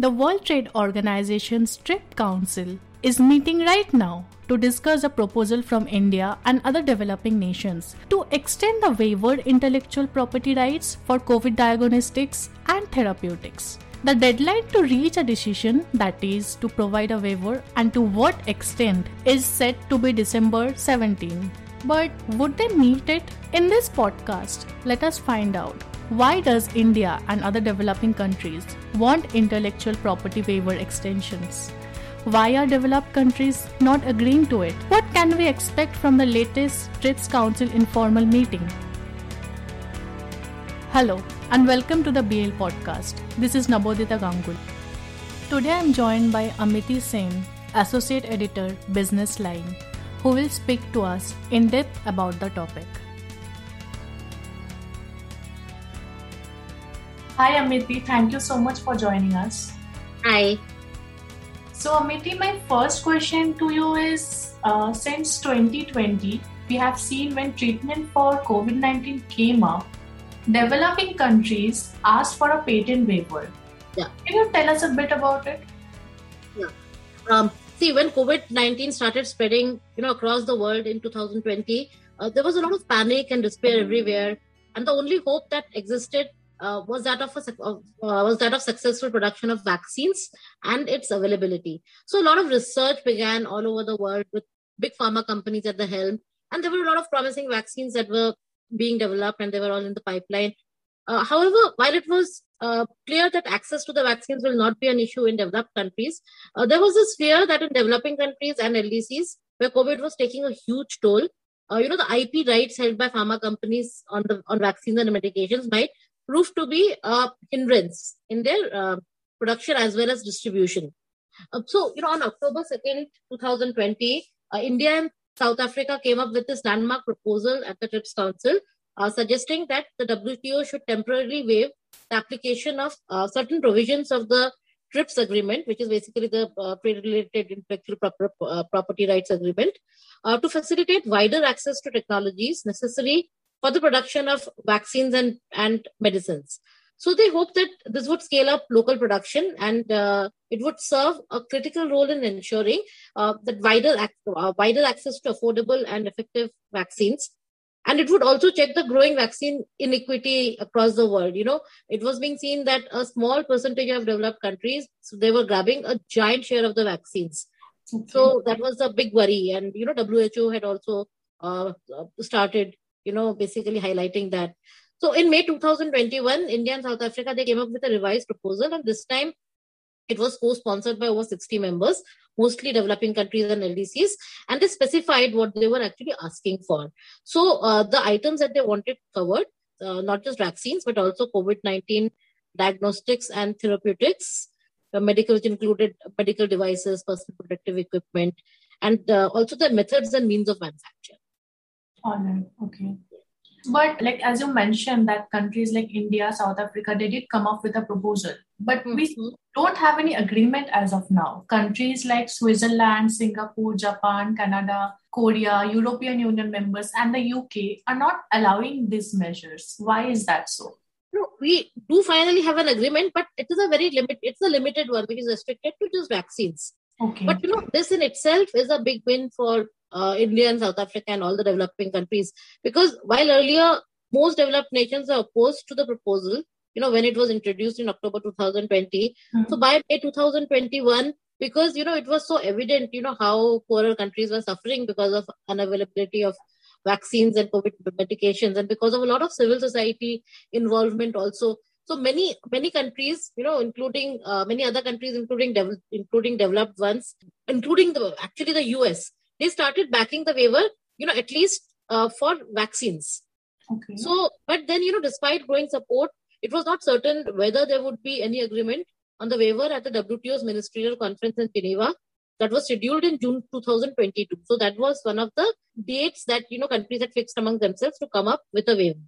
The World Trade Organization's TRIPS Council is meeting right now to discuss a proposal from India and other developing nations to extend the waived intellectual property rights for COVID diagnostics and therapeutics. The deadline to reach a decision, that is, to provide a waiver and to what extent, is set to be December 17. But would they meet it? In this podcast, let us find out why does India and other developing countries want intellectual property waiver extensions? Why are developed countries not agreeing to it? What can we expect from the latest TRIPS Council informal meeting? Hello and welcome to the BL podcast. This is Nabodita Ganguly. Today I am joined by Amiti Sen, Associate Editor, Business Line, who will speak to us in depth about the topic. Hi Amiti, thank you so much for joining us. Hi. So Amiti, my first question to you is uh, since 2020, we have seen when treatment for COVID 19 came up, developing countries asked for a patent waiver. Yeah. Can you tell us a bit about it? Yeah. Um, see, when COVID 19 started spreading you know, across the world in 2020, uh, there was a lot of panic and despair everywhere. And the only hope that existed uh, was that of a, uh, was that of successful production of vaccines and its availability. So a lot of research began all over the world with big pharma companies at the helm, and there were a lot of promising vaccines that were being developed, and they were all in the pipeline. Uh, however, while it was uh, clear that access to the vaccines will not be an issue in developed countries, uh, there was this fear that in developing countries and LDCs, where COVID was taking a huge toll, uh, you know, the IP rights held by pharma companies on the on vaccines and medications might proved to be a hindrance in their uh, production as well as distribution. Uh, so, you know, on October 2nd, 2020, uh, India and South Africa came up with this landmark proposal at the TRIPS Council, uh, suggesting that the WTO should temporarily waive the application of uh, certain provisions of the TRIPS agreement, which is basically the uh, trade-related intellectual proper, property rights agreement, to facilitate wider access to technologies necessary for the production of vaccines and, and medicines. So they hope that this would scale up local production and uh, it would serve a critical role in ensuring uh, that wider, uh, wider access to affordable and effective vaccines. And it would also check the growing vaccine inequity across the world. You know, it was being seen that a small percentage of developed countries, so they were grabbing a giant share of the vaccines. Okay. So that was a big worry. And, you know, WHO had also uh, started you know, basically highlighting that. So in May 2021, India and South Africa, they came up with a revised proposal. And this time it was co-sponsored by over 60 members, mostly developing countries and LDCs. And they specified what they were actually asking for. So uh, the items that they wanted covered, uh, not just vaccines, but also COVID-19 diagnostics and therapeutics, uh, medical, which included medical devices, personal protective equipment, and uh, also the methods and means of manufacture. All right. Okay. But like as you mentioned, that countries like India, South Africa, they did come up with a proposal, but mm-hmm. we don't have any agreement as of now. Countries like Switzerland, Singapore, Japan, Canada, Korea, European Union members, and the UK are not allowing these measures. Why is that so? No, we do finally have an agreement, but it is a very limit. It's a limited one, which is restricted to just vaccines. Okay. But you know, this in itself is a big win for uh, India and South Africa and all the developing countries. Because while earlier most developed nations are opposed to the proposal, you know, when it was introduced in October 2020. Mm-hmm. So by May 2021, because, you know, it was so evident, you know, how poorer countries were suffering because of unavailability of vaccines and COVID medications and because of a lot of civil society involvement also. So many, many countries, you know, including uh, many other countries, including, de- including developed ones, including the, actually the US, they started backing the waiver, you know, at least uh, for vaccines. Okay. So, but then, you know, despite growing support, it was not certain whether there would be any agreement on the waiver at the WTO's ministerial conference in Geneva that was scheduled in June 2022. So that was one of the dates that, you know, countries had fixed among themselves to come up with a waiver.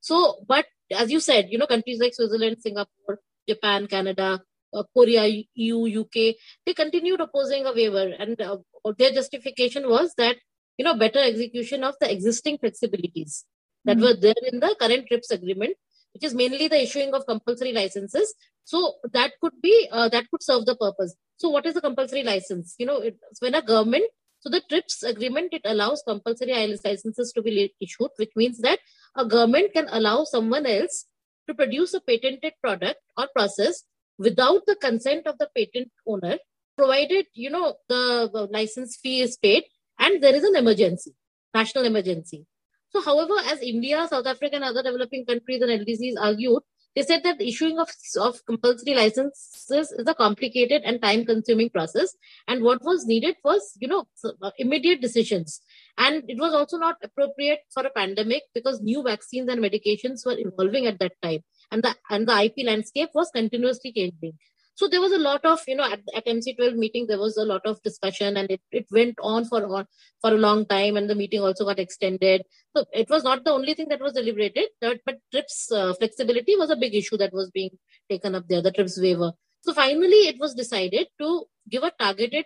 So, but as you said, you know, countries like Switzerland, Singapore, Japan, Canada, Korea, EU, UK, they continued opposing a waiver, and uh, their justification was that you know better execution of the existing flexibilities that mm-hmm. were there in the current TRIPS agreement, which is mainly the issuing of compulsory licenses. So that could be uh, that could serve the purpose. So what is the compulsory license? You know, it, when a government so the TRIPS agreement it allows compulsory ILS licenses to be issued, which means that a government can allow someone else to produce a patented product or process without the consent of the patent owner, provided you know the, license fee is paid and there is an emergency, national emergency. So, however, as India, South Africa, and other developing countries and LDCs argued, they said that issuing of, of compulsory licenses is a complicated and time consuming process. And what was needed was, you know, uh, immediate decisions. And it was also not appropriate for a pandemic because new vaccines and medications were evolving at that time. And the, and the IP landscape was continuously changing. So there was a lot of, you know, at, at MC12 meeting, there was a lot of discussion and it, it went on for, for a long time and the meeting also got extended. So it was not the only thing that was deliberated, but, but TRIPS uh, flexibility was a big issue that was being taken up there, the TRIPS waiver. So finally, it was decided to give a targeted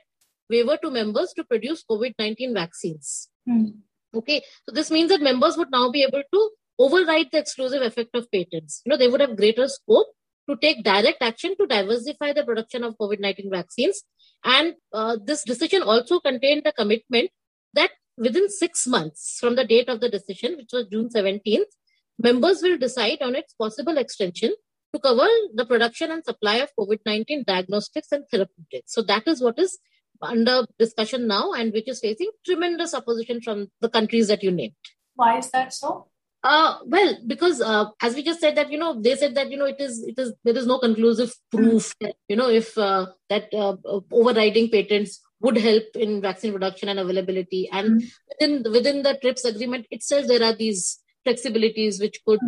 waiver to members to produce COVID-19 vaccines. Mm. Okay, so this means that members would now be able to override the exclusive effect of patents. You know, they would have greater scope to take direct action to diversify the production of COVID 19 vaccines. And uh, this decision also contained the commitment that within six months from the date of the decision, which was June 17th, members will decide on its possible extension to cover the production and supply of COVID 19 diagnostics and therapeutics. So that is what is under discussion now and which is facing tremendous opposition from the countries that you named. Why is that so? Uh, well, because uh, as we just said that you know they said that you know it is it is there is no conclusive proof that, you know if uh, that uh, overriding patents would help in vaccine production and availability, and mm within within the TRIPS agreement itself there are these flexibilities which could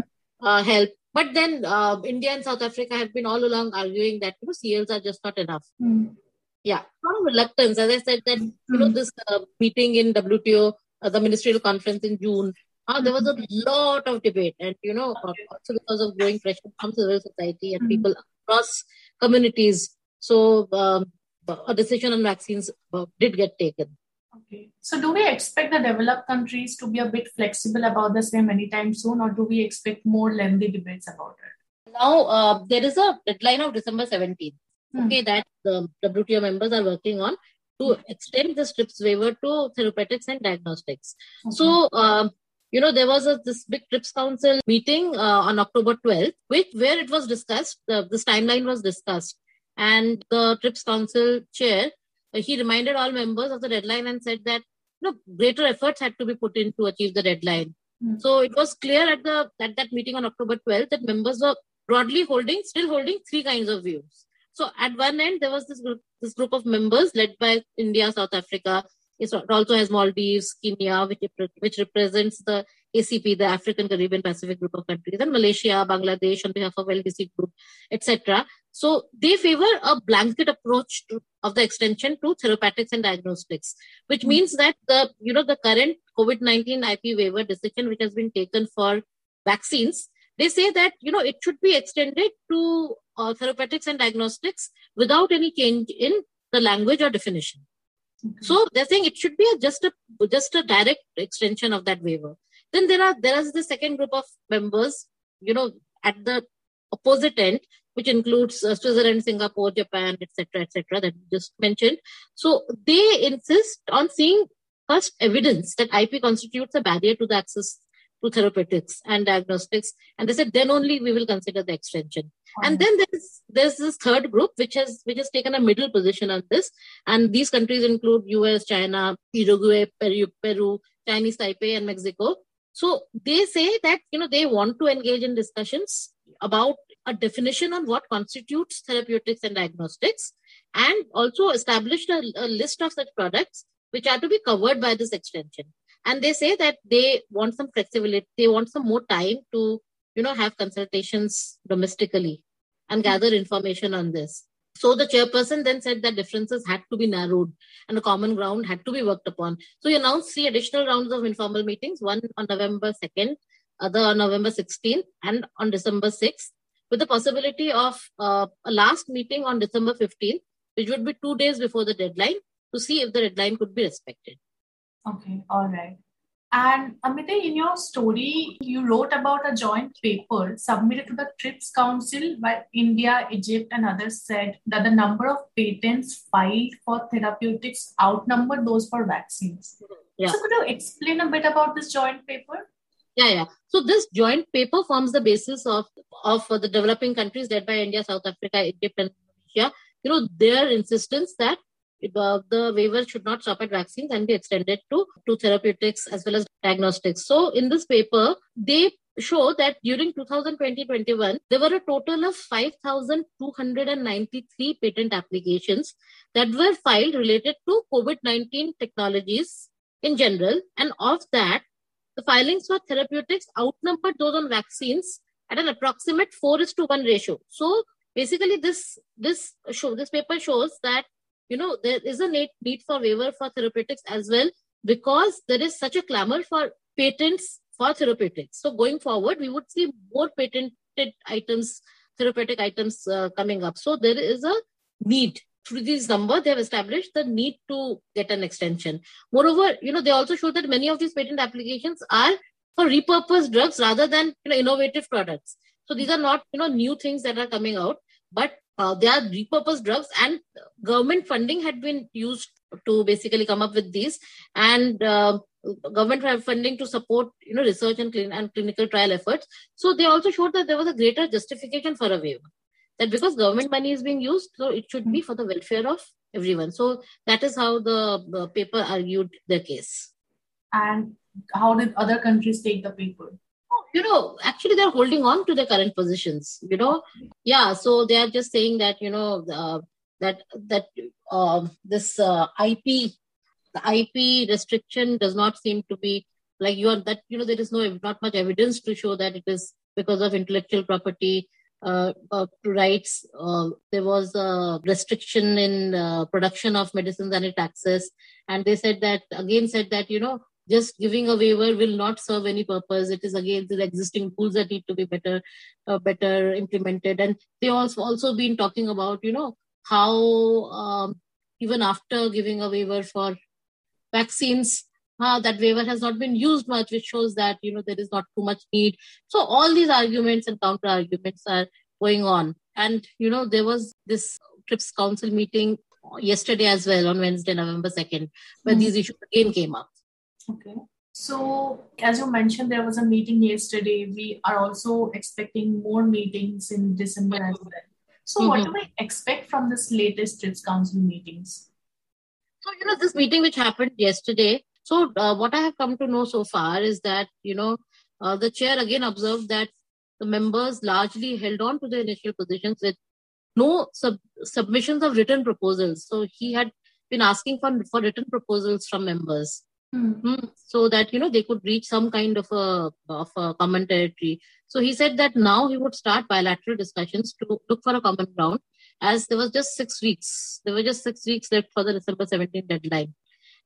uh, help. But then uh, India and South Africa have been all along arguing that you know CLs are just not enough. mm Yeah, some reluctance. As I said that you know mm. this meeting in WTO, the ministerial conference in June uh, there was a lot of debate, and you know, also because of growing pressure from civil society and mm-hmm. people across communities. So, um, a decision on vaccines uh, did get taken. Okay. So, do we expect the developed countries to be a bit flexible about the same anytime soon, or do we expect more lengthy debates about it? Now, uh, there is a deadline of December 17th. Hmm. Okay, that the WTO members are working on to extend the TRIPS waiver to therapeutics and diagnostics. Okay. So, um, you know, there was a, this big TRIPS Council meeting uh, on October 12th, which where it was discussed, uh, this timeline was discussed. And the TRIPS Council chair, uh, he reminded all members of the deadline and said that you know, greater efforts had to be put in to achieve the deadline. Mm-hmm. So it was clear at the at that meeting on October 12th that members were broadly holding, still holding three kinds of views. So at one end, there was this group, this group of members led by India, South Africa, it also has Maldives, Kenya, which, which represents the ACP, the African Caribbean Pacific group of countries, and Malaysia, Bangladesh on behalf of LDC group, etc. So they favor a blanket approach to, of the extension to therapeutics and diagnostics, which mm-hmm. means that the you know the current COVID-19 IP waiver decision, which has been taken for vaccines, they say that you know it should be extended to uh, therapeutics and diagnostics without any change in the language or definition. So they're saying it should be a, just a just a direct extension of that waiver. Then there are there is the second group of members, you know, at the opposite end, which includes uh, Switzerland, Singapore, Japan, etc., etc., that you just mentioned. So they insist on seeing first evidence that IP constitutes a barrier to the access to therapeutics and diagnostics. And they said then only we will consider the extension. And then there's there's this third group which has which has taken a middle position on this. And these countries include US, China, Uruguay, Peru, Peru, Chinese Taipei, and Mexico. So they say that you know they want to engage in discussions about a definition on what constitutes therapeutics and diagnostics, and also established a, a list of such products which are to be covered by this extension and they say that they want some flexibility they want some more time to you know have consultations domestically and gather information on this. So the chairperson then said that differences had to be narrowed and a common ground had to be worked upon. So he announced three additional rounds of informal meetings one on november 2nd other on november 16th and on december 6th with the possibility of uh, a last meeting on december 15th which would be two days before the deadline to see if the deadline could be respected Okay, all right. And Amiti, in your story, you wrote about a joint paper submitted to the TRIPS Council by India, Egypt, and others said that the number of patents filed for therapeutics outnumbered those for vaccines. Yeah. So, could you explain a bit about this joint paper? Yeah, yeah. So this joint paper forms the basis of of the developing countries led by India, South Africa, Egypt, and Indonesia. You know, their insistence that uh, the waiver should not stop at vaccines and be extended to, to therapeutics as well as diagnostics. So in this paper, they show that during 2020-21, there were a total of 5,293 patent applications that were filed related to COVID-19 technologies in general. And of that, the filings for therapeutics outnumbered those on vaccines at an approximate 4 is to 1 ratio. So basically this this show this paper shows that you know there is a need, for waiver for therapeutics as well because there is such a clamor for patents for therapeutics. So going forward, we would see more patented items, therapeutic items uh, coming up. So there is a need through these numbers, they have established the need to get an extension. Moreover, you know, they also show that many of these patent applications are for repurposed drugs rather than you know innovative products. So these are not you know new things that are coming out, but uh, they are repurposed drugs, and government funding had been used to basically come up with these, and uh, government funding to support you know research and, and clinical trial efforts. So they also showed that there was a greater justification for a waiver that because government money is being used, so it should be for the welfare of everyone. So that is how the, the paper argued the case. And how did other countries take the paper? You know, actually, they're holding on to their current positions. You know, yeah. So they are just saying that you know uh, that that uh, this uh, IP, the IP restriction does not seem to be like you are that you know there is no not much evidence to show that it is because of intellectual property uh, uh, rights. Uh, there was a restriction in uh, production of medicines and its access, and they said that again said that you know just giving a waiver will not serve any purpose. It is again the existing tools that need to be better, uh, better implemented. And they also also been talking about you know how um, even after giving a waiver for vaccines, uh, that waiver has not been used much, which shows that you know there is not too much need. So all these arguments and counter arguments are going on. And you know there was this TRIPS Council meeting yesterday as well on Wednesday, November second, where mm-hmm. these issues again came up. Okay. So, as you mentioned, there was a meeting yesterday. We are also expecting more meetings in December as well. So, mm-hmm. what do we expect from this latest TRIPS Council meetings? So, you know, this meeting which happened yesterday, so, uh, what I have come to know so far is that, you know, uh, the chair again observed that the members largely held on to their initial positions with no sub- submissions of written proposals. So, he had been asking for, for written proposals from members. Mm-hmm. So that you know they could reach some kind of a of a common territory. So he said that now he would start bilateral discussions to look for a common ground, as there was just six weeks. There were just six weeks left for the December 17 deadline,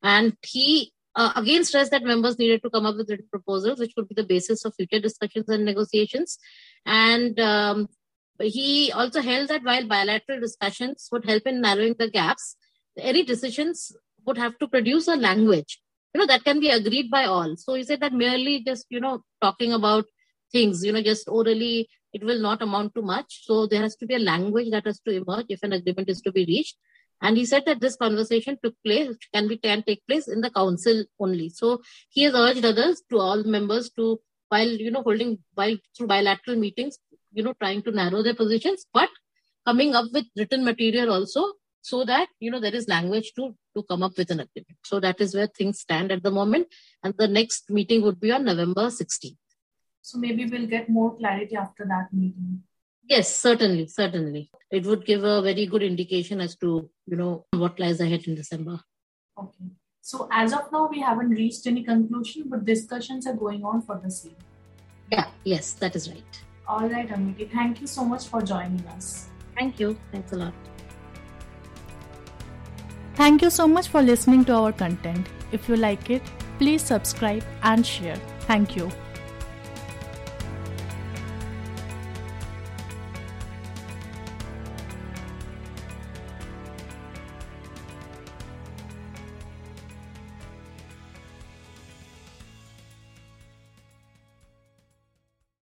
and he uh, again stressed that members needed to come up with written proposals, which would be the basis of future discussions and negotiations. And um, he also held that while bilateral discussions would help in narrowing the gaps, any decisions would have to produce a language, you know, that can be agreed by all. So he said that merely just, you know, talking about things, you know, just orally, it will not amount to much. So there has to be a language that has to emerge if an agreement is to be reached. And he said that this conversation took place, can be can take place in the council only. So he has urged others to all members to, while you know holding while through bilateral meetings, you know, trying to narrow their positions, but coming up with written material also, so that you know there is language to to come up with an agreement. So that is where things stand at the moment. And the next meeting would be on November 16th. So maybe we'll get more clarity after that meeting. Yes, certainly, certainly. It would give a very good indication as to, you know, what lies ahead in December. Okay. So as of now, we haven't reached any conclusion, but discussions are going on for the same. Yeah, yes, that is right. All right, Amiti. Thank you so much for joining us. Thank you. Thanks a lot. Thank you so much for listening to our content. If you like it, please subscribe and share. Thank you.